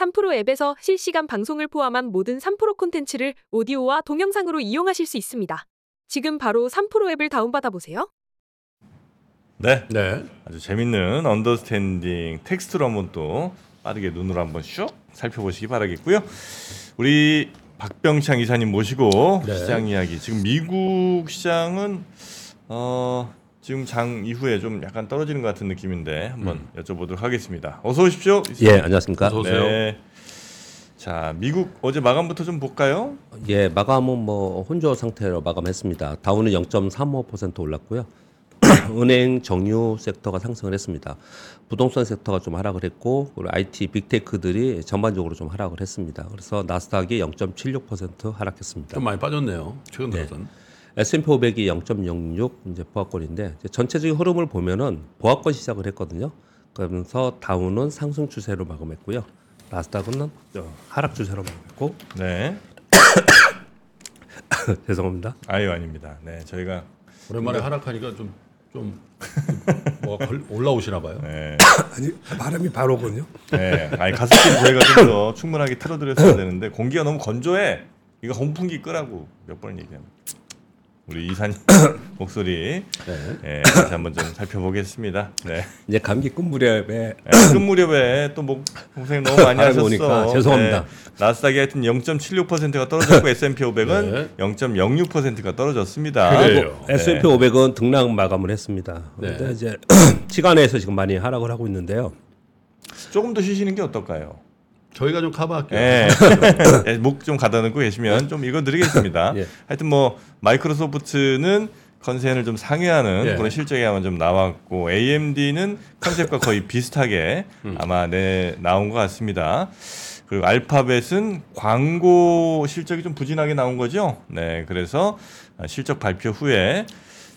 3프로 앱에서 실시간 방송을 포함한 모든 3프로 콘텐츠를 오디오와 동영상으로 이용하실 수 있습니다. 지금 바로 3프로 앱을 다운받아 보세요. 네. 네. 아주 재밌는 언더스탠딩 텍스트로 한번 또 빠르게 눈으로 한번 슉 살펴보시기 바라겠고요. 우리 박병창 이사님 모시고 네. 시장 이야기. 지금 미국 시장은 어 지금 장 이후에 좀 약간 떨어지는 것 같은 느낌인데 한번 여쭤보도록 하겠습니다. 어서 오십시오. 예, 안녕하십니까? 어서 오세요. 네. 자, 미국 어제 마감부터 좀 볼까요? 예, 마감은 뭐 혼조 상태로 마감했습니다. 다우는 0.35% 올랐고요. 은행 정유 섹터가 상승을 했습니다. 부동산 섹터가 좀 하락을 했고, 그리고 IT 빅테크들이 전반적으로 좀 하락을 했습니다. 그래서 나스닥이 0.76% 하락했습니다. 좀 많이 빠졌네요. 최근 들어선. S&P 500이 0.06 이제 보합권인데 이제 전체적인 흐름을 보면은 보합권 시작을 했거든요. 그러면서 다우는 상승 추세로 마감했고요. 나스닥은 어, 하락 추세로 마감했고 네. 죄송합니다. 아유 아닙니다. 네, 저희가 오랜만에 하락하니까 좀 좀 뭐가 걸- 올라오시나 봐요. 네. 아니 바람이 바로군요. 네, 아니 가습기를 저희가 좀 더 충분하게 틀어드렸어야 되는데 공기가 너무 건조해. 이거 선풍기 끄라고 몇 번 얘기합니다. 우리 이사님 목소리 네. 예, 다시 한번 좀 살펴보겠습니다. 네, 이제 감기 끝 무렵에 네끝 무렵에 또목 고생 너무 많이 하셨어. 오니까 죄송합니다. 네, 나스닥이 하여튼 0.76%가 떨어졌고 S&P 500은 네. 0.06%가 떨어졌습니다. 그래요. S&P 500은 등락 마감을 했습니다. 네. 그런데 이제 시간에서 지금 많이 하락을 하고 있는데요. 조금 더 쉬시는 게 어떨까요? 저희가 좀 커버할게요. 예. 목 좀 가다듬고 계시면 좀 이거 드리겠습니다. 예. 하여튼 뭐 마이크로소프트는 컨센을 좀 상회하는 예. 그런 실적이 아마 좀 나왔고 AMD는 컨센과 거의 비슷하게 음. 아마 내 나온 것 같습니다. 그리고 알파벳은 광고 실적이 좀 부진하게 나온 거죠. 네, 그래서 아, 실적 발표 후에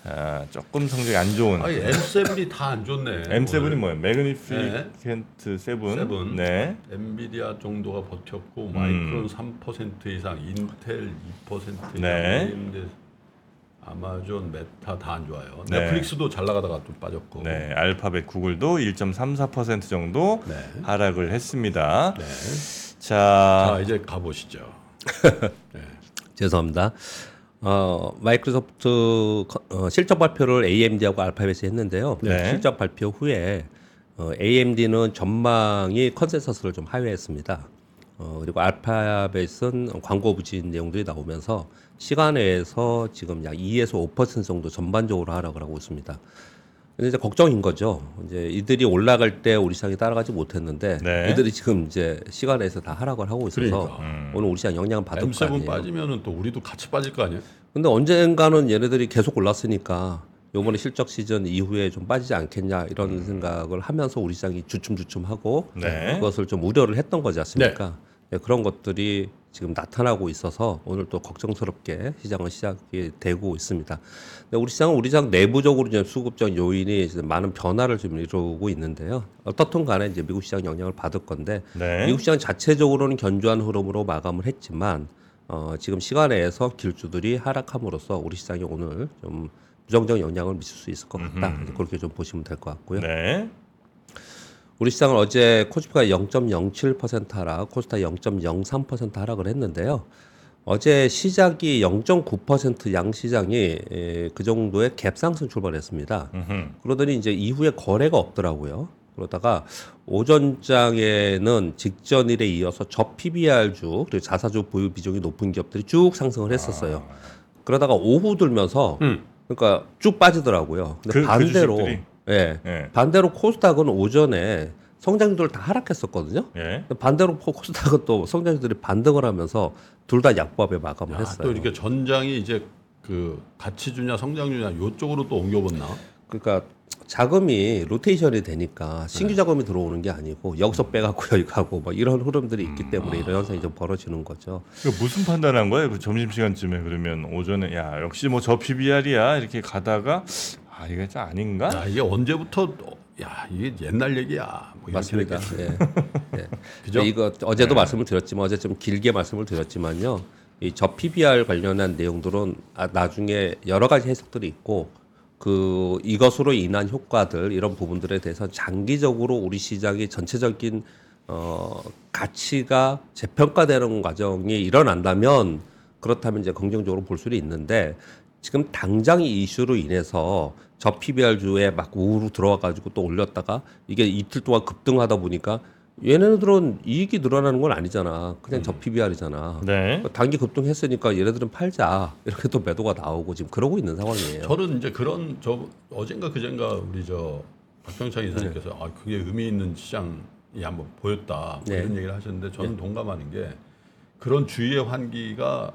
아, 조금 성적이 안 좋은 아니 M7이 다 안 좋네. M7이 오늘. 뭐예요? Magnificent Seven. Seven. 네. 엔비디아 정도가 버텼고 음. 마이크론 3% 이상, 인텔 2% 이상, 네. AMD, 아마존, 메타 다 안 좋아요. 네. 넷플릭스도 잘 나가다가 좀 빠졌고. 네, 알파벳 구글도 1.34% 정도 네. 하락을 했습니다. 네. 자, 자 이제 가보시죠. 죄송합니다. 어, 마이크로소프트 거- 어, 실적 발표를 AMD하고 알파벳이 했는데요. 네. 실적 발표 후에 어, AMD는 전망이 컨센서스를 좀 하회했습니다. 어, 그리고 알파벳은 광고 부진 내용들이 나오면서 시간에서 지금 약 2에서 5% 정도 전반적으로 하락을 하고 있습니다. 근데 이제 걱정인 거죠. 이제 이들이 올라갈 때 우리 시장이 따라가지 못했는데 네. 이들이 지금 이제 시간에서 다 하락을 하고 있어서 그러니까. 음. 오늘 우리 시장 영향을 받을 거 M7 아니에요. 빠지면은 또 우리도 같이 빠질 거 아니에요? 근데 언젠가는 얘네들이 계속 올랐으니까 요번에 실적 시즌 이후에 좀 빠지지 않겠냐 이런 생각을 하면서 우리 시장이 주춤주춤하고 네. 그것을 좀 우려를 했던 거지 않습니까? 네, 그런 것들이 지금 나타나고 있어서 오늘 또 걱정스럽게 시장은 시작이 되고 있습니다. 우리 시장은 우리 시장 내부적으로 이제 수급적 요인이 이제 많은 변화를 좀 이루고 있는데요. 어떻든 간에 이제 미국 시장 영향을 받을 건데 네. 미국 시장 자체적으로는 견조한 흐름으로 마감을 했지만 어, 지금 시간에서 길주들이 하락함으로써 우리 시장이 오늘 좀 부정적 영향을 미칠 수 있을 것 같다. 그렇게 좀 보시면 될 것 같고요. 네. 우리 시장은 어제 코스피가 0.07% 하락, 코스타 0.03% 하락을 했는데요. 어제 시작이 0.9% 양시장이 에, 그 정도의 갭 상승 출발했습니다. 음흠. 그러더니 이제 이후에 거래가 없더라고요. 그러다가 오전장에는 직전일에 이어서 저 PBR주 그리고 자사주 보유 비중이 높은 기업들이 쭉 상승을 했었어요. 그러다가 오후 들면서 음. 그러니까 쭉 빠지더라고요. 근데 그- 그 반대로 주식들이? 예. 예. 반대로 코스닥은 오전에 성장주들 다 하락했었거든요. 예. 반대로 코- 코스닥은 또 성장주들이 반등을 하면서 둘 다 약보합에 마감을 야, 했어요. 또 이렇게 전장이 이제 그 가치주냐 성장주냐 요쪽으로 또 옮겨봤나? 그러니까 자금이 로테이션이 되니까 신규 자금이 들어오는 게 아니고 여기서 빼갖고 여기 가고 뭐 이런 흐름들이 있기 때문에 이런 현상이 좀 벌어지는 거죠. 그 무슨 판단한 거예요? 그 점심 시간쯤에 그러면 오전에 야 역시 뭐 저 PBR이야 이렇게 가다가 아 이게 좀 아닌가? 야 이게 언제부터 야 이게 옛날 얘기야. 뭐 맞습니다. 예. 예. 그죠? 이거 어제도 말씀을 드렸지만 어제 좀 길게 말씀을 드렸지만요. 이저 PBR 관련한 내용들은 아, 나중에 여러 가지 해석들이 있고 그 이것으로 인한 효과들 이런 부분들에 대해서 장기적으로 우리 시장이 전체적인 어, 가치가 재평가되는 과정이 일어난다면 그렇다면 이제 긍정적으로 볼 수는 있는데 지금 당장 이 이슈로 인해서 저 PBR주에 막 우르 들어와 가지고 또 올렸다가 이게 이틀 동안 급등하다 보니까 얘네들은 이익이 늘어나는 건 아니잖아. 그냥 저 PBR이잖아. 네. 단기 급등했으니까 얘네들은 팔자 이렇게 또 매도가 나오고 지금 그러고 있는 상황이에요. 저는 이제 그런 저 어젠가 그젠가 우리 저 박병창 이사님께서 아 그게 의미 있는 시장이 한번 보였다 뭐 네. 이런 얘기를 하셨는데 저는 동감하는 게 그런 주의의 환기가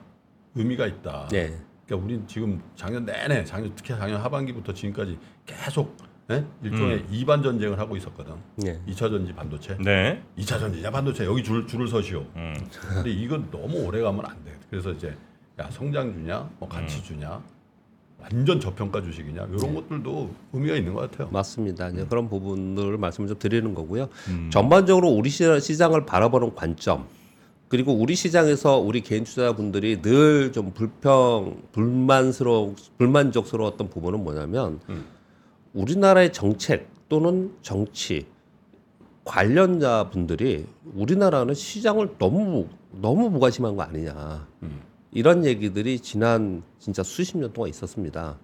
의미가 있다. 네. 그러니까 우린 지금 작년 내내 작년 특히 작년 하반기부터 지금까지 계속 예? 일종의 이반 전쟁을 하고 있었거든. 네. 2차 전지 반도체, 네. 2차 전지냐 반도체 여기 줄 줄을 서시오. 음. 근데 이건 너무 오래 가면 안 돼. 그래서 이제 야 성장 주냐, 뭐 음. 가치 주냐, 완전 저평가 주식이냐 이런 네. 것들도 의미가 있는 것 같아요. 맞습니다. 이제 그런 부분들을 말씀을 좀 드리는 거고요. 음. 전반적으로 우리 시- 시장을 바라보는 관점 그리고 우리 시장에서 우리 개인 투자자분들이 늘 좀 불평, 불만스러워, 불만족스러웠던 부분은 뭐냐면 우리나라의 정책 또는 정치 관련자 분들이 우리나라는 시장을 너무 너무 무관심한 거 아니냐. 이런 얘기들이 지난 진짜 수십 년 동안 있었습니다.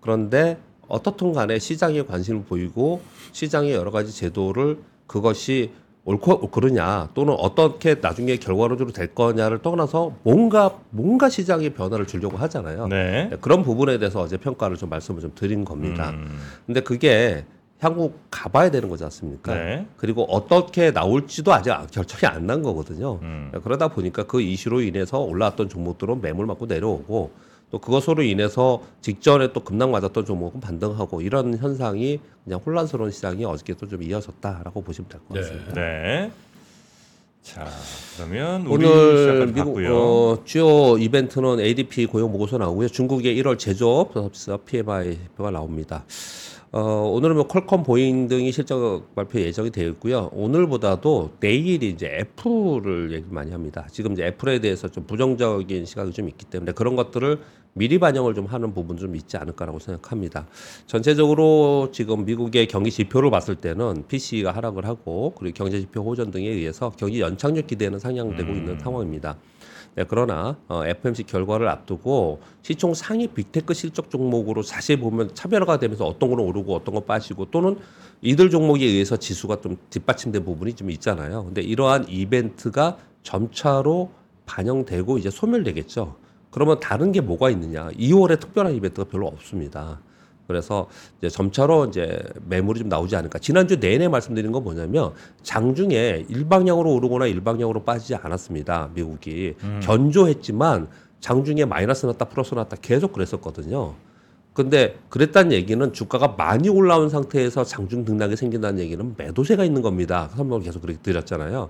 그런데 어떻든 간에 시장에 관심을 보이고 시장의 여러 가지 제도를 그것이 옳고 그르냐 또는 어떻게 나중에 결과론적으로 될 거냐를 떠나서 뭔가 뭔가 시장의 변화를 주려고 하잖아요. 네. 네, 그런 부분에 대해서 어제 평가를 좀 말씀을 좀 드린 겁니다. 음. 근데 그게 향후 가봐야 되는 거지 않습니까? 네. 그리고 어떻게 나올지도 아직 결정이 안 난 거거든요. 음. 그러다 보니까 그 이슈로 인해서 올라왔던 종목들은 매물 맞고 내려오고 또 그것으로 인해서 직전에 또 급락 맞았던 종목은 반등하고 이런 현상이 그냥 혼란스러운 시장이 어저께도 좀 이어졌다라고 보시면 될것 네. 같습니다. 네. 자, 그러면 우리 오늘 미국 봤고요. 어, 주요 이벤트는 ADP 고용 보고서 나오고요. 중국의 1월 제조업 서비스 PMI표가 나옵니다. 어, 오늘은 뭐 퀄컴, 보잉 등이 실적 발표 예정이 되어 있고요. 오늘보다도 내일이 이제 애플을 얘기 많이 합니다. 지금 이제 애플에 대해서 좀 부정적인 시각이 좀 있기 때문에 그런 것들을 미리 반영을 좀 하는 부분 좀 있지 않을까라고 생각합니다. 전체적으로 지금 미국의 경기 지표를 봤을 때는 PCE가 하락을 하고 그리고 경제 지표 호전 등에 의해서 경기 연착륙 기대는 상향되고 있는 상황입니다. 네, 그러나 어, FMC 결과를 앞두고 시총 상위 빅테크 실적 종목으로 자세히 보면 차별화가 되면서 어떤 거는 오르고 어떤 거 빠지고 또는 이들 종목에 의해서 지수가 좀 뒷받침된 부분이 좀 있잖아요. 근데 이러한 이벤트가 점차로 반영되고 이제 소멸되겠죠. 그러면 다른 게 뭐가 있느냐? 2월에 특별한 이벤트가 별로 없습니다. 그래서 이제 점차로 이제 매물이 좀 나오지 않을까. 지난주 내내 말씀드린 건 뭐냐면 장중에 일방향으로 오르거나 일방향으로 빠지지 않았습니다. 미국이 견조했지만 장중에 마이너스 났다 플러스 났다 계속 그랬었거든요. 근데 그랬다는 얘기는 주가가 많이 올라온 상태에서 장중 등락이 생긴다는 얘기는 매도세가 있는 겁니다. 설명을 계속 그렇게 드렸잖아요.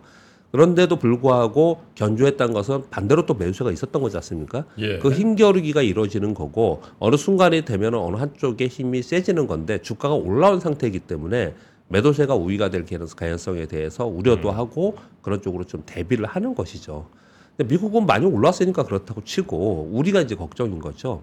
그런데도 불구하고 견조했다는 것은 반대로 또 매수세가 있었던 거지 않습니까? 예. 그 힘겨루기가 이루어지는 거고 어느 순간이 되면 어느 한쪽의 힘이 세지는 건데 주가가 올라온 상태이기 때문에 매도세가 우위가 될 가능성에 대해서 우려도 하고 그런 쪽으로 좀 대비를 하는 것이죠. 근데 미국은 많이 올랐으니까 그렇다고 치고 우리가 이제 걱정인 거죠.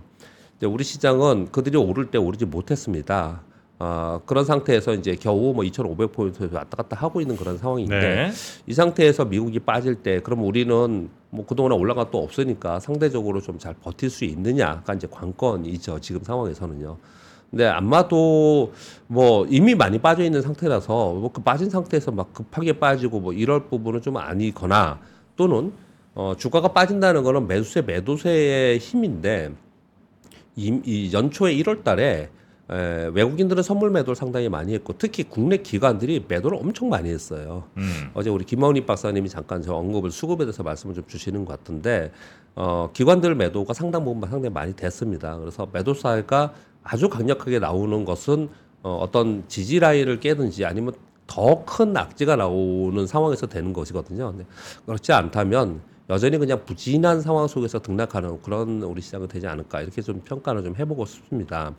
근데 우리 시장은 그들이 오를 때 오르지 못했습니다. 아, 그런 상태에서 이제 겨우 뭐 2,500포인트 왔다 갔다 하고 있는 그런 상황인데 네. 이 상태에서 미국이 빠질 때 그럼 우리는 뭐 그동안에 올라가 또 없으니까 상대적으로 좀 잘 버틸 수 있느냐가 이제 관건이죠. 지금 상황에서는요. 근데 아마도 뭐 이미 많이 빠져 있는 상태라서 뭐 그 빠진 상태에서 막 급하게 빠지고 뭐 이럴 부분은 좀 아니거나 또는 어 주가가 빠진다는 거는 매수세 매도세의 힘인데 이, 이 연초에 1월 달에 에, 외국인들은 선물 매도를 상당히 많이 했고 특히 국내 기관들이 매도를 엄청 많이 했어요. 음. 어제 우리 김마훈이 박사님이 잠깐 저 언급을 수급에 대해서 말씀을 좀 주시는 것 같은데 어, 기관들 매도가 상당 부분 상당히 많이 됐습니다. 그래서 매도사가 아주 강력하게 나오는 것은 어, 어떤 지지 라인을 깨든지 아니면 더 큰 악재가 나오는 상황에서 되는 것이거든요. 그렇지 않다면 여전히 그냥 부진한 상황 속에서 등락하는 그런 우리 시장은 되지 않을까 이렇게 좀 평가를 좀 해보고 싶습니다.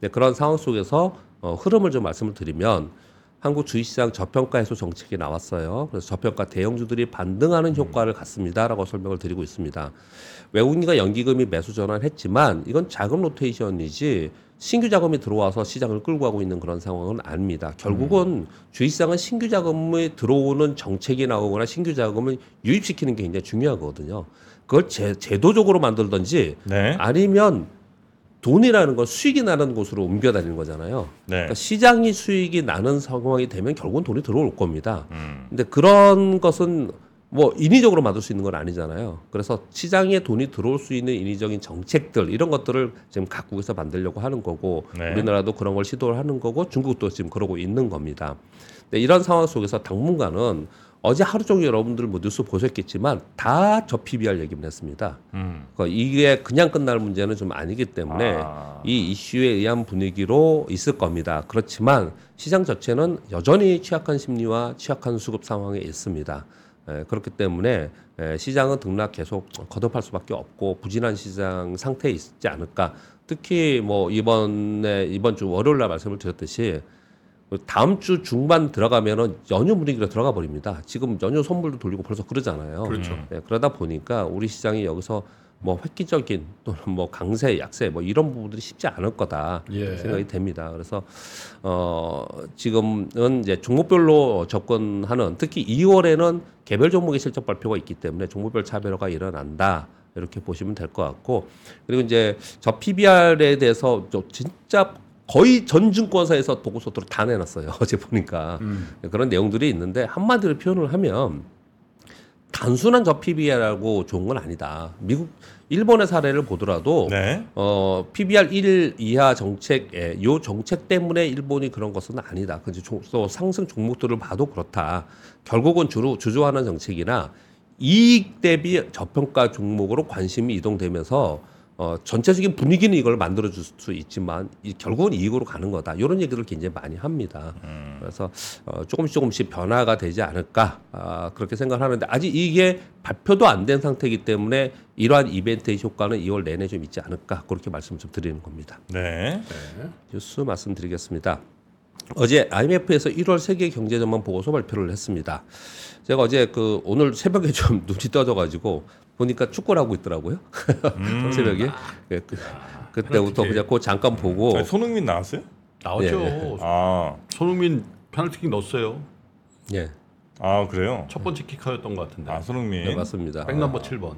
네, 그런 상황 속에서 어, 흐름을 좀 말씀을 드리면 한국 주식시장 저평가 해소 정책이 나왔어요. 그래서 저평가 대형주들이 반등하는 효과를 갖습니다라고 설명을 드리고 있습니다. 외국인과 연기금이 매수 전환했지만 이건 자금 로테이션이지 신규 자금이 들어와서 시장을 끌고 가고 있는 그런 상황은 아닙니다. 결국은 주식시장은 신규 자금이 들어오는 정책이 나오거나 신규 자금을 유입시키는 게 굉장히 중요하거든요. 그걸 제, 제도적으로 만들든지 네. 아니면 돈이라는 건 수익이 나는 곳으로 옮겨 다니는 거잖아요. 네. 그러니까 시장이 수익이 나는 상황이 되면 결국은 돈이 들어올 겁니다. 음. 근데 그런 것은 뭐 인위적으로 만들 수 있는 건 아니잖아요. 그래서 시장에 돈이 들어올 수 있는 인위적인 정책들 이런 것들을 지금 각국에서 만들려고 하는 거고 네. 우리나라도 그런 걸 시도를 하는 거고 중국도 지금 그러고 있는 겁니다. 근데 이런 상황 속에서 당분간은 어제 하루 종일 여러분들 뭐 뉴스 보셨겠지만 다 저 PBR 얘기만 했습니다. 음. 그러니까 이게 그냥 끝날 문제는 좀 아니기 때문에 아. 이 이슈에 의한 분위기로 있을 겁니다. 그렇지만 시장 자체는 여전히 취약한 심리와 취약한 수급 상황에 있습니다. 에, 그렇기 때문에 에, 시장은 등락 계속 거듭할 수밖에 없고 부진한 시장 상태에 있지 않을까. 특히 뭐 이번에 이번 주 월요일 날 말씀을 드렸듯이 다음 주 중반 들어가면은 연휴 분위기로 들어가 버립니다. 지금 연휴 선물도 돌리고 벌써 그러잖아요. 그렇죠. 네, 그러다 보니까 우리 시장이 여기서 뭐 획기적인 또는 뭐 강세, 약세 뭐 이런 부분들이 쉽지 않을 거다 예. 생각이 됩니다. 그래서 어 지금은 이제 종목별로 접근하는 특히 2월에는 개별 종목의 실적 발표가 있기 때문에 종목별 차별화가 일어난다. 이렇게 보시면 될 것 같고 그리고 이제 저 PBR에 대해서 저 진짜 거의 전 증권사에서 보고서들을 다 내놨어요. 어제 보니까 그런 내용들이 있는데 한마디로 표현을 하면 단순한 저 PBR하고 좋은 건 아니다. 미국, 일본의 사례를 보더라도 네. 어, PBR 1 이하 정책에 요 정책 때문에 일본이 그런 것은 아니다. 그지 또 상승 종목들을 봐도 그렇다. 결국은 주로 주저하는 정책이나 이익 대비 저평가 종목으로 관심이 이동되면서 어, 전체적인 분위기는 이걸 만들어줄 수 있지만 이, 결국은 이익으로 가는 거다. 이런 얘기를 굉장히 많이 합니다. 그래서 어, 조금씩 조금씩 변화가 되지 않을까 아, 그렇게 생각을 하는데 아직 이게 발표도 안 된 상태이기 때문에 이러한 이벤트의 효과는 2월 내내 좀 있지 않을까 그렇게 말씀 좀 드리는 겁니다. 네. 뉴스 말씀드리겠습니다. 어제 IMF에서 1월 세계 경제 전망 보고서 발표를 했습니다. 제가 어제 그 오늘 새벽에 좀 눈이 떠져가지고 보니까 축구를 하고 있더라고요. 새벽에 네, 그, 그때부터 그냥 그 잠깐 보고 아니, 손흥민 나왔어요? 나왔죠. 예, 아, 손흥민 페널티킥 넣었어요. 예 아 그래요? 첫 번째 키카였던 것 같은데. 아 손흥민. 네, 맞습니다. 백 넘버 7번.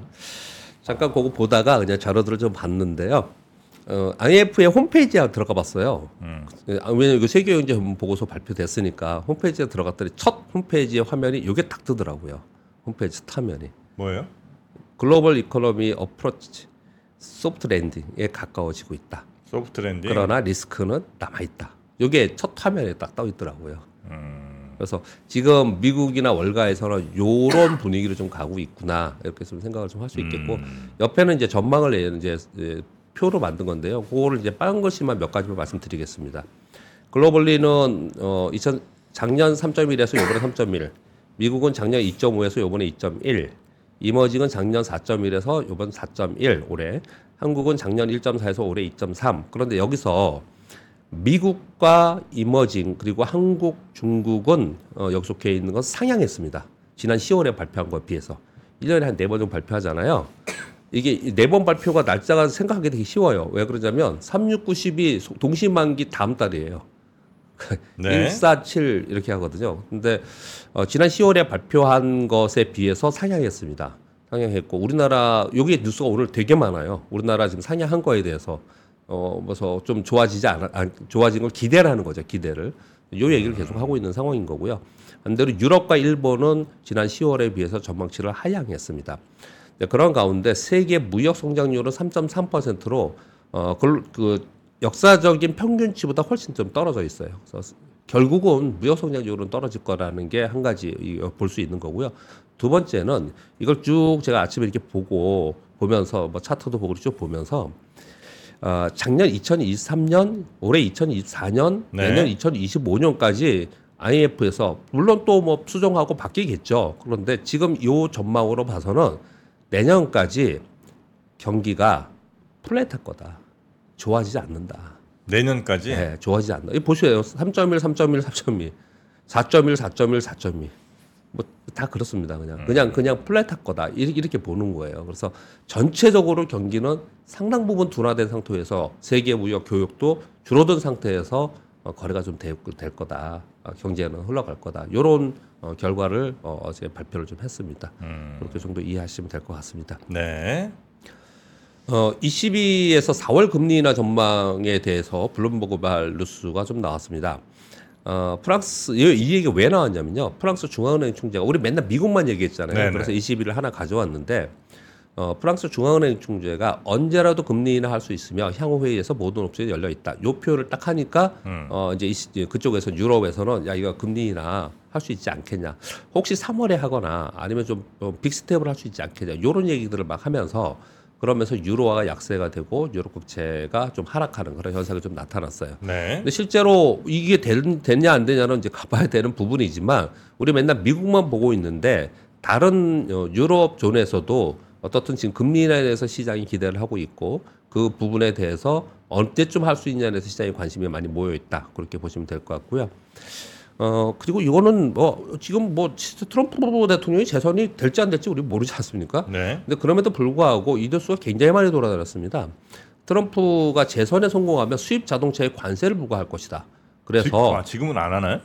잠깐 그거 보다가 그냥 자료들을 좀 봤는데요. 어, IMF의 홈페이지에 들어가 봤어요. 음. 아, 왜냐면 이거 세계경제 보고서 발표됐으니까 홈페이지에 들어갔더니 첫 홈페이지의 화면이 이게 딱 뜨더라고요. 홈페이지 첫 화면이. 뭐예요? global economy approach soft landing에 가까워지고 있다. soft landing. 그러나 리스크는 남아 있다. 이게 첫 화면에 딱 떠 있더라고요. 음. 그래서 지금 미국이나 월가에서는 요런 분위기로 좀 가고 있구나 이렇게 좀 생각을 좀 할 수 있겠고 음. 옆에는 이제 전망을 내는 이제 예, 표로 만든 건데요. 그거를 이제 빨간 글씨만 몇 가지만 말씀드리겠습니다. 글로벌리는 어 2000, 작년 3.1에서 이번에 3.1, 미국은 작년 2.5에서 이번에 2.1, 이머징은 작년 4.1에서 이번 4.1 올해, 한국은 작년 1.4에서 올해 2.3. 그런데 여기서 미국과 이머징 그리고 한국, 중국은 어, 여기 속해 있는 건 상향했습니다. 지난 10월에 발표한 거에 비해서 1년에 한 네 번 정도 발표하잖아요. 이게 네 번 발표가 날짜가 생각하기 되게 쉬워요. 왜 그러냐면 36, 92 소- 동시만기 다음 달이에요. 네. 1, 4, 7 이렇게 하거든요. 근데 어, 지난 10월에 발표한 것에 비해서 상향했습니다. 상향했고 우리나라 여기 뉴스가 오늘 되게 많아요. 우리나라 지금 상향한 거에 대해서 어 뭐서 좀 좋아지지 않아 안, 좋아진 걸 기대를 하는 거죠. 기대를. 요 얘기를 계속 하고 있는 상황인 거고요. 반대로 유럽과 일본은 지난 10월에 비해서 전망치를 하향했습니다. 네, 그런 가운데 세계 무역 성장률은 3.3%로 어, 그, 그 역사적인 평균치보다 훨씬 좀 떨어져 있어요. 그래서 결국은 무역 성장률은 떨어질 거라는 게 한 가지 볼 수 있는 거고요. 두 번째는 이걸 쭉 제가 아침에 이렇게 보고 보면서 뭐 차트도 보고 쭉 보면서 어, 작년 2023년, 올해 2024년, 네. 내년 2025년까지 IMF에서 물론 또 뭐 수정하고 바뀌겠죠. 그런데 지금 요 전망으로 봐서는 내년까지 경기가 플랫할 거다. 좋아지지 않는다. 내년까지. 네, 좋아지지 않는다. 이 보세요. 3.1, 3.1, 3.2. 4.1, 4.1, 4.2. 뭐 다 그렇습니다. 그냥 그냥 그냥 플랫할 거다 이렇게, 이렇게 보는 거예요. 그래서 전체적으로 경기는 상당 부분 둔화된 상태에서 세계 무역 교역도 줄어든 상태에서 어, 거래가 좀 될 거다. 어, 경제는 흘러갈 거다. 이런 어, 결과를 어, 어제 발표를 좀 했습니다. 음. 그렇게 정도 이해하시면 될 것 같습니다. 네. 어, EU에서 4월 금리 인하 전망에 대해서 블룸버그 발 뉴스가 좀 나왔습니다. 어, 프랑스 이, 이 얘기가 왜 나왔냐면요. 프랑스 중앙은행 총재가 우리 맨날 미국만 얘기했잖아요. 네네. 그래서 EU를 하나 가져왔는데 어, 프랑스 중앙은행 총재가 언제라도 금리 인하 할 수 있으며 향후 회의에서 모든 옵션이 열려 있다. 요 표현을 딱 하니까 음. 어, 이제 이, 시- 그쪽에서 유럽에서는 야 이거 금리 인하 할 수 있지 않겠냐. 혹시 3월에 하거나 아니면 좀 어, 빅스텝을 할 수 있지 않겠냐. 요런 얘기들을 막 하면서 그러면서 유로화가 약세가 되고 유럽 국채가 좀 하락하는 그런 현상이 좀 나타났어요. 네. 근데 실제로 이게 된, 됐냐 안 되냐는 이제 가봐야 되는 부분이지만 우리 맨날 미국만 보고 있는데 다른 어, 유럽 존에서도 어떻든 지금 금리 인하에 대해서 시장이 기대를 하고 있고 그 부분에 대해서 언제쯤 할 수 있냐에 대해서 시장에 관심이 많이 모여 있다 그렇게 보시면 될 것 같고요. 어 그리고 이거는 뭐 지금 뭐 트럼프 대통령이 재선이 될지 안 될지 우리 모르지 않습니까? 네. 근데 그럼에도 불구하고 이 뉴스가 굉장히 많이 돌아다녔습니다. 트럼프가 재선에 성공하면 수입 자동차에 관세를 부과할 것이다. 지, 그래서 아, 지금은 안 하나요?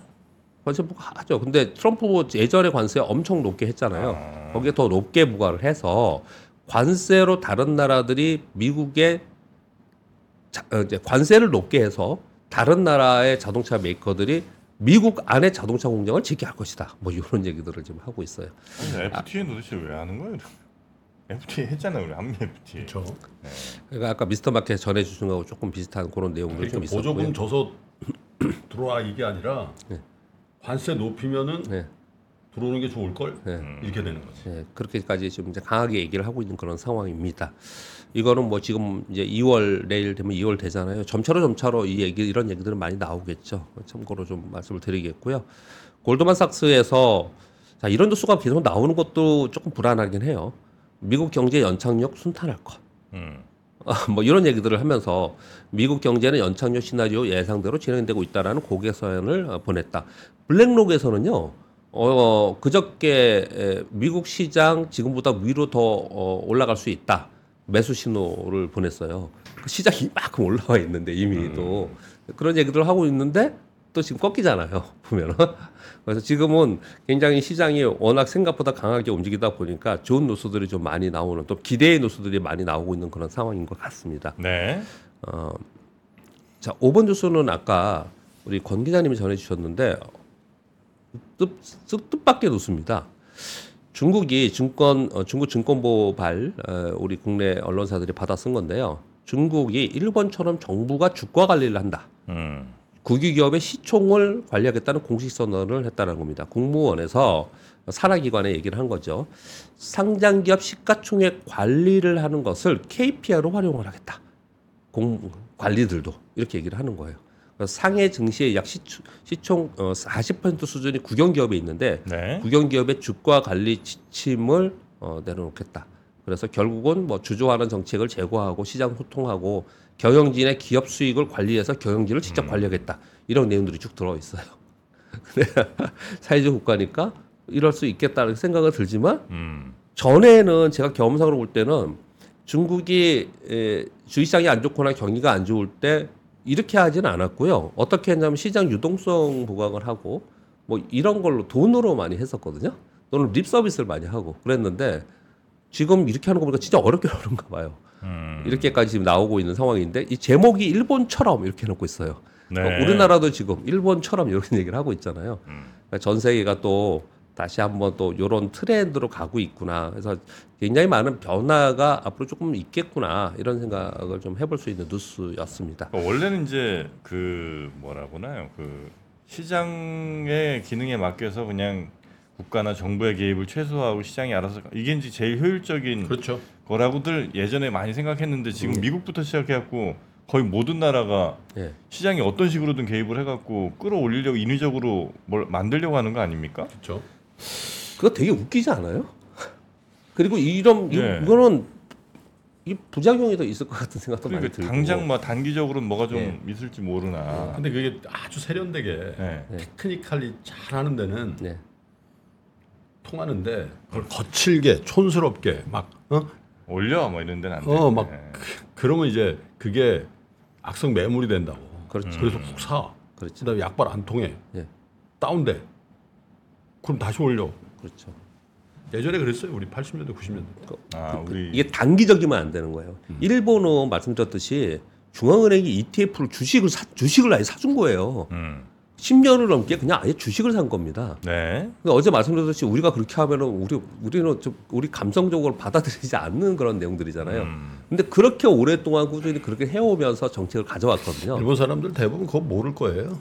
관세 부과하죠. 근데 트럼프 예전에 관세 엄청 높게 했잖아요. 아. 거기에 더 높게 부과를 해서 관세로 다른 나라들이 미국에 자, 어, 이제 관세를 높게 해서 다른 나라의 자동차 메이커들이 미국 안에 자동차 공장을 짓게 할 것이다. 뭐 이런 얘기들을 지금 하고 있어요. 아니, FTA 도대체 왜 하는 거예요? FTA 했잖아요, 우리 한미 FTA. 그렇죠. 그러니까 아까 미스터 마켓 전해 주신 거하고 조금 비슷한 그런 내용들이 그러니까 좀 있었고요. 보조금 줘서 들어와 이게 아니라 관세 높이면은 네. 들어오는 게 좋을 걸 네. 이렇게 되는 거지. 네, 그렇게까지 지금 이제 강하게 얘기를 하고 있는 그런 상황입니다. 이거는 뭐 지금 이제 2월 내일 되면 2월 되잖아요. 점차로 점차로 이 얘기 이런 얘기들은 많이 나오겠죠. 참고로 좀 말씀을 드리겠고요. 골드만삭스에서 자 이런 뉴스가 계속 나오는 것도 조금 불안하긴 해요. 미국 경제 연착륙 순탄할 것. 음. 아, 뭐 이런 얘기들을 하면서 미국 경제는 연착륙 시나리오 예상대로 진행되고 있다라는 고개 서연을 어, 보냈다. 블랙록에서는요. 어 그저께 에, 미국 시장 지금보다 위로 더 어, 올라갈 수 있다. 매수 신호를 보냈어요. 그 시장이 이만큼 올라와 있는데 이미 또 그런 얘기들을 하고 있는데 또 지금 꺾이잖아요. 보면은 그래서 지금은 굉장히 시장이 워낙 생각보다 강하게 움직이다 보니까 좋은 뉴스들이 좀 많이 나오는 또 기대의 뉴스들이 많이 나오고 있는 그런 상황인 것 같습니다. 네. 어, 자, 5번 뉴스는 아까 우리 권 기자님이 전해 주셨는데 뜻, 뜻, 뜻밖의 뉴스입니다. 중국이 증권 어, 중국 증권보발 어, 우리 국내 언론사들이 받아 쓴 건데요. 중국이 일본처럼 정부가 주가 관리를 한다. 음. 국유 기업의 시총을 관리하겠다는 공식 선언을 했다는 겁니다. 공무원에서 산하기관에 얘기를 한 거죠. 상장 기업 시가총액 관리를 하는 것을 KPI로 활용을 하겠다. 공 관리들도 이렇게 얘기를 하는 거예요. 그래서 상해 증시의 약 시총, 시총 어, 40% 수준이 국영 기업에 있는데 네. 국영 기업의 주가 관리 지침을 어, 내려놓겠다. 그래서 결국은 뭐 주조하는 정책을 제고하고 시장 소통하고 경영진의 기업 수익을 관리해서 경영진을 직접 관리하겠다. 이런 내용들이 쭉 들어 있어요. 근데 사회주의 국가니까 이럴 수 있겠다는 생각은 들지만 음. 전에는 제가 경험상으로 볼 때는 중국이 에, 주시장이 안 좋거나 경기가 안 좋을 때 이렇게 하지는 않았고요. 어떻게 했냐면 시장 유동성 보강을 하고 뭐 이런 걸로 돈으로 많이 했었거든요. 또는 립 서비스를 많이 하고 그랬는데 지금 이렇게 하는 거 보니까 진짜 어렵게 어려운가 봐요. 음. 이렇게까지 지금 나오고 있는 상황인데 이 제목이 일본처럼 이렇게 해놓고 있어요. 네. 어, 우리나라도 지금 일본처럼 이런 얘기를 하고 있잖아요. 음. 그러니까 전 세계가 또 다시 한번 또 이런 트렌드로 가고 있구나. 그래서 굉장히 많은 변화가 앞으로 조금 있겠구나 이런 생각을 좀 해볼 수 있는 뉴스였습니다. 그러니까 원래는 이제 그 뭐라고나요? 그 시장의 기능에 맡겨서 그냥 국가나 정부의 개입을 최소화하고 시장이 알아서 이게 이제 제일 효율적인 그렇죠. 거라고들 예전에 많이 생각했는데 지금 미국부터 시작해갖고 거의 모든 나라가 예. 시장이 어떤 식으로든 개입을 해갖고 끌어올리려고 인위적으로 뭘 만들려고 하는 거 아닙니까? 그렇죠. 그거 되게 웃기지 않아요? 그리고 이런 이- 예. 이거는 이 부작용이 더 있을 것 같은 생각도 많이 그러니까 들고. 당장 뭐 단기적으로는 뭐가 좀 네. 있을지 모르나. 근데 그게 아주 세련되게 네. 네. 테크니컬리 잘하는 데는 네. 통하는데 그걸 거칠게 촌스럽게 막 어? 올려 뭐 이런 데는 안 돼. 어, 막 네. 그러면 이제 그게 악성 매물이 된다고. 그렇죠. 그래서 국 사. 그렇죠. 그다음에 약발 안 통해. 예. 다운돼. 그럼 다시 올려. 그렇죠. 예전에 그랬어요. 우리 80년대, 90년대. 아, 우리 이게 단기적이면 안 되는 거예요. 일본은 말씀드렸듯이 중앙은행이 ETF를 주식을 사, 주식을 아예 사준 거예요. 음. 10년을 넘게 그냥 아예 주식을 산 겁니다. 네. 그러니까 어제 말씀드렸듯이 우리가 그렇게 하면은 우리 우리는 좀 우리 감성적으로 받아들이지 않는 그런 내용들이잖아요. 음. 근데 그렇게 오랫동안 꾸준히 그렇게 해오면서 정책을 가져왔거든요. 일본 사람들 대부분 그거 모를 거예요.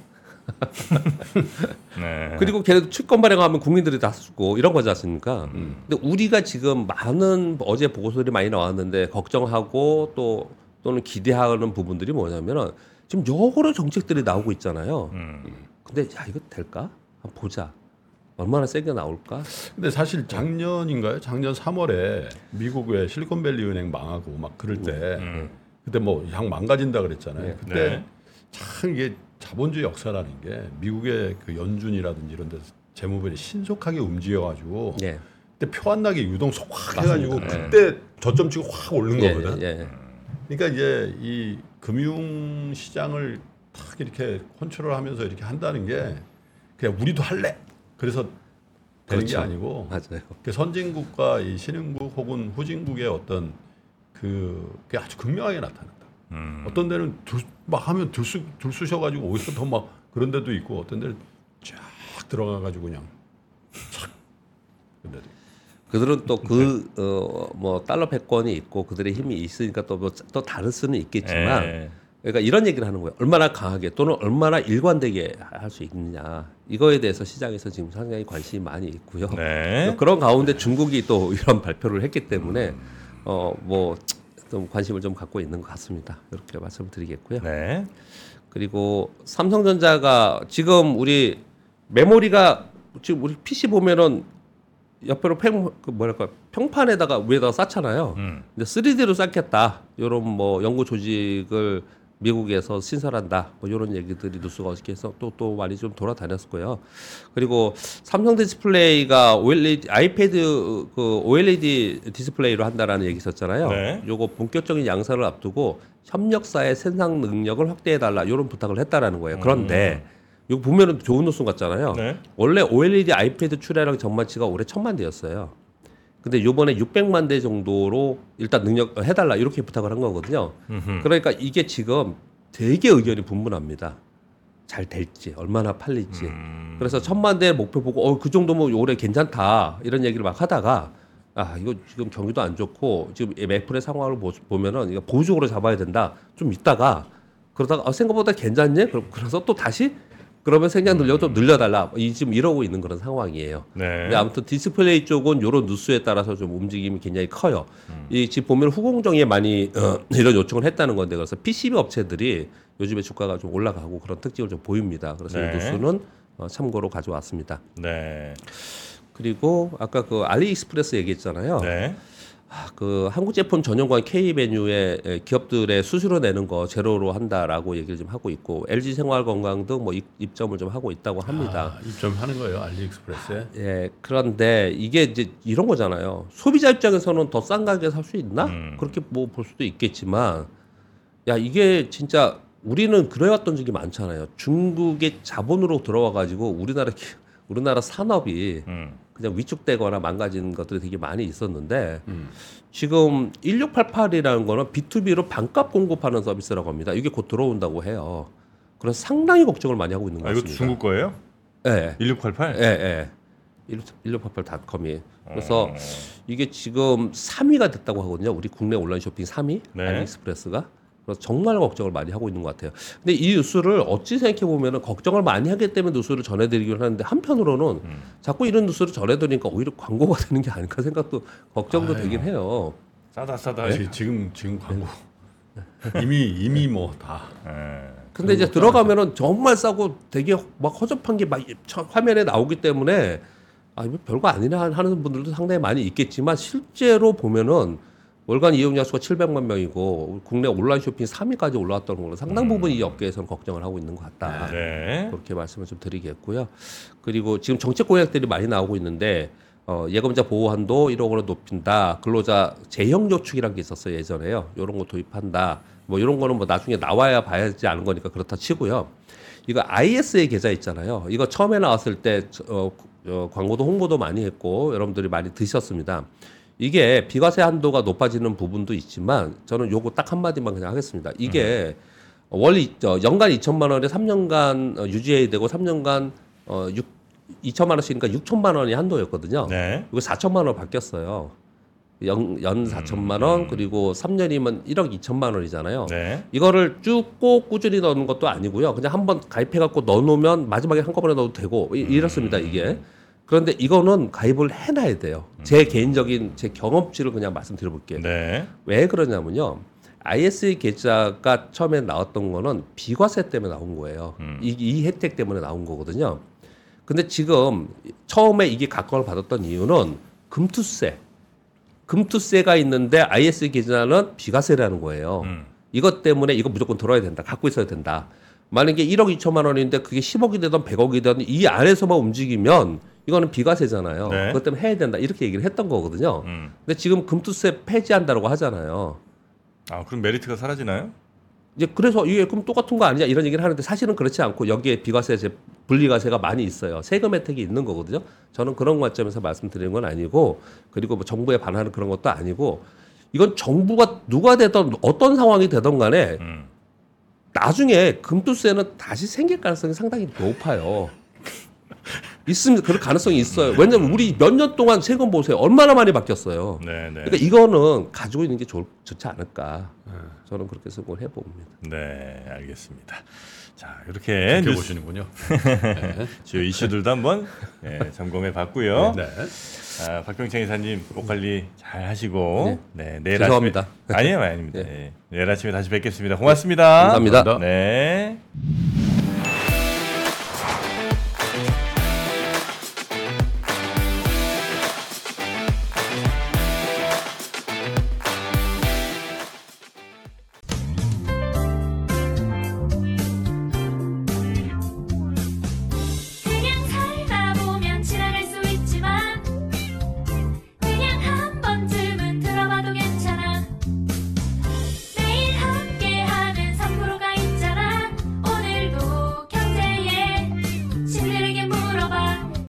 네. 그리고 걔네도 채권 발행하면 국민들이 다 쓰고 이런 거지 않습니까? 근데 우리가 지금 많은 어제 보고서들이 많이 나왔는데 걱정하고 또 또는 기대하는 부분들이 뭐냐면은 지금 여러 정책들이 나오고 있잖아요. 음. 근데 야 이거 될까? 한번 보자. 얼마나 세게 나올까? 근데 사실 작년인가요? 작년 3월에 미국의 실리콘밸리 은행 망하고 막 그럴 때 음. 그때 뭐향 망가진다 그랬잖아요. 네. 그때 네. 참 이게 자본주의 역사라는 게 미국의 그 연준이라든지 이런 데서 재무별이 신속하게 움직여가지고 예. 그때 표 안 나게 유동성 확 해가지고 맞습니다. 그때 저점 치고 확 오른 예, 거거든. 예, 예. 그러니까 이제 이 금융 시장을 탁 이렇게 컨트롤하면서 이렇게 한다는 게 그냥 우리도 할래. 그래서 되는 게 그렇죠. 아니고 맞아요. 그 선진국과 이 신흥국 혹은 후진국의 어떤 그 그게 아주 극명하게 나타난다. 음. 어떤 데는 들, 막 하면 들쑤 들쑤셔가지고 오히려 더 막 그런 데도 있고 어떤 데는 쫙 들어가가지고 그냥 착 근데도 그들은 또 그 어뭐 달러 패권이 있고 그들의 힘이 있으니까 또뭐또 다를 수는 있겠지만 예. 그러니까 이런 얘기를 하는 거예요. 얼마나 강하게 또는 얼마나 일관되게 할 수 있느냐. 이거에 대해서 시장에서 지금 상당히 관심이 많이 있고요. 네. 그런 가운데 중국이 또 이런 발표를 했기 때문에 어뭐 좀 관심을 좀 갖고 있는 것 같습니다. 이렇게 말씀을 드리겠고요. 네. 그리고 삼성전자가 지금 우리 메모리가 지금 우리 PC 보면은 옆으로 평, 그 뭐랄까 평판에다가 위에다가 쌓잖아요. 음. 근데 3D로 쌓겠다. 이런 뭐 연구 조직을 미국에서 신설한다. 뭐 이런 얘기들이 뉴스가 어저께서 또 또 많이 좀 돌아다녔을 거예요. 그리고 삼성 디스플레이가 OLED 아이패드 그 OLED 디스플레이로 한다라는 얘기 있었잖아요. 네. 요거 본격적인 양산을 앞두고 협력사의 생산 능력을 확대해 달라. 이런 부탁을 했다라는 거예요. 그런데 이거 보면은 좋은 뉴스 같잖아요. 네. 원래 OLED 아이패드 출하량 전망치가 올해 천만 대였어요. 근데 요번에 600만 대 정도로 일단 능력 해달라 이렇게 부탁을 한 거거든요. 음흠. 그러니까 이게 지금 되게 의견이 분분합니다. 잘 될지 얼마나 팔릴지. 음. 그래서 천만 대 목표 보고 어 그 정도면 올해 괜찮다 이런 얘기를 막 하다가 아 이거 지금 경기도 안 좋고 지금 애플의 상황을 보- 보면은 이거 보조적으로 잡아야 된다. 좀 있다가 그러다가 아, 생각보다 괜찮네. 그럼 그래서 또 다시 그러면 생량 늘려 좀 늘려달라. 이 지금 이러고 있는 그런 상황이에요. 네. 근데 아무튼 디스플레이 쪽은 이런 뉴스에 따라서 좀 움직임이 굉장히 커요. 음. 이 지금 보면 후공정에 많이 어, 이런 요청을 했다는 건데 그래서 PCB 업체들이 요즘에 주가가 좀 올라가고 그런 특징을 좀 보입니다. 그래서 네. 이 뉴스는 어, 참고로 가져왔습니다. 네. 그리고 아까 그 알리익스프레스 얘기했잖아요. 네. 아, 그 한국 제품 전용관 K-Venue에 에, 기업들의 수수료 내는 거 제로로 한다라고 얘기를 좀 하고 있고 LG 생활건강 등 뭐 입점을 좀 하고 있다고 합니다. 아, 입점하는 거예요 알리익스프레스에. 예, 그런데 이게 이제 이런 거잖아요. 소비자 입장에서는 더 싼 가격에 살 수 있나? 음. 그렇게 뭐 볼 수도 있겠지만, 야, 이게 진짜 우리는 그래왔던 적이 많잖아요. 중국의 자본으로 들어와 가지고 우리나라, 기- 우리나라 산업이 음. 그냥 위축되거나 망가진 것들이 되게 많이 있었는데, 음. 지금 1688이라는 거는 B2B로 반값 공급하는 서비스라고 합니다. 이게 곧 들어온다고 해요. 그래서 상당히 걱정을 많이 하고 있는 것 아, 같습니다. 이것도 중국 거예요? 예. 1688? 예, 예. 1688닷컴이. 그래서 어. 이게 지금 3위가 됐다고 하거든요. 우리 국내 온라인 쇼핑 3위 네. 알리익스프레스가. 그래서 정말 걱정을 많이 하고 있는 것 같아요. 근데 이 뉴스를 어찌 생각해 보면은 걱정을 많이 하기 때문에 뉴스를 전해드리긴 하는데 한편으로는 음. 자꾸 이런 뉴스를 전해드리니까 오히려 광고가 되는 게 아닐까 생각도 걱정도 아유. 되긴 해요. 싸다 싸다. 지- 지금 지금 광고 이미 이미 뭐다 예. 근데 이제 들어가면은 정말 싸고 되게 막 허접한 게 막 화면에 나오기 때문에 아 이거 별거 아니라 하는 분들도 상당히 많이 있겠지만 실제로 보면은 월간 이용자 수가 700만 명이고 국내 온라인 쇼핑 3위까지 올라왔다는 걸로 상당 부분 이 업계에서는 걱정을 하고 있는 것 같다. 네. 그렇게 말씀을 좀 드리겠고요. 그리고 지금 정책 공약들이 많이 나오고 있는데 어, 예금자 보호 한도 1억 원을 높인다. 근로자 재형 저축이라는 게 있었어요 예전에요. 이런 거 도입한다. 뭐 이런 거는 뭐 나중에 나와야 봐야지 않은 거니까 그렇다 치고요. 이거 IS의 계좌 있잖아요. 이거 처음에 나왔을 때 어, 어, 광고도 홍보도 많이 했고 여러분들이 많이 드셨습니다. 이게 비과세 한도가 높아지는 부분도 있지만 저는 요거 딱 한마디만 그냥 하겠습니다. 이게 월 이- 어, 연간 2천만 원에 3년간 어, 유지해야 되고 3년간 어 6, 2천만 원씩이니까 6천만 원이 한도였거든요. 네. 이거 4천만 원 바뀌었어요. 연, 연 4천만 원 그리고 3년이면 1억 2천만 원이잖아요. 네. 이거를 쭉 꼭 꾸준히 넣는 것도 아니고요. 그냥 한번 가입해 갖고 넣어 놓으면 마지막에 한꺼번에 넣어도 되고 이- 이렇습니다, 이게. 그런데 이거는 가입을 해 놔야 돼요. 제 개인적인 제 경험치를 그냥 말씀드려 볼게요. 네. 왜 그러냐면요. IS 계좌가 처음에 나왔던 거는 비과세 때문에 나온 거예요. 이, 이 혜택 때문에 나온 거거든요. 근데 지금 처음에 이게 각광을 받았던 이유는 금투세. 금투세가 있는데 IS 계좌는 비과세라는 거예요. 음. 이것 때문에 이거 무조건 들어야 된다. 갖고 있어야 된다. 만약에 1억 2천만 원인데 그게 10억이 되든 100억이 되든 이 안에서만 움직이면 이거는 비과세잖아요. 네. 그것 때문에 해야 된다. 이렇게 얘기를 했던 거거든요. 음. 근데 지금 금투세 폐지한다고 하잖아요. 아, 그럼 메리트가 사라지나요? 이제 그래서 이게 그럼 똑같은 거 아니냐 이런 얘기를 하는데 사실은 그렇지 않고 여기에 비과세 제 분리과세가 많이 있어요. 세금 혜택이 있는 거거든요. 저는 그런 관점에서 말씀드리는 건 아니고 그리고 뭐 정부에 반하는 그런 것도 아니고 이건 정부가 누가 되던 어떤 상황이 되던 간에 음. 나중에 금투세는 다시 생길 가능성이 상당히 높아요. 있습니다. 그럴 가능성이 있어요. 왜냐면 우리 몇 년 동안 세금 보세요. 얼마나 많이 바뀌었어요. 네, 네. 그러니까 이거는 가지고 있는 게 좋, 좋지 않을까. 저는 그렇게 생각을 해봅니다. 네, 알겠습니다. 자, 이렇게 뉴스, 보시는군요. 주요 이슈들도 한번 예, 점검해 봤고요. 네. 아, 박병창 이사님 목 관리 잘 하시고 네, 내일 죄송합니다. 아침에 아니에요, 아닙니다. 예. 내일 아침에 다시 뵙겠습니다. 고맙습니다. 감사합니다. 네.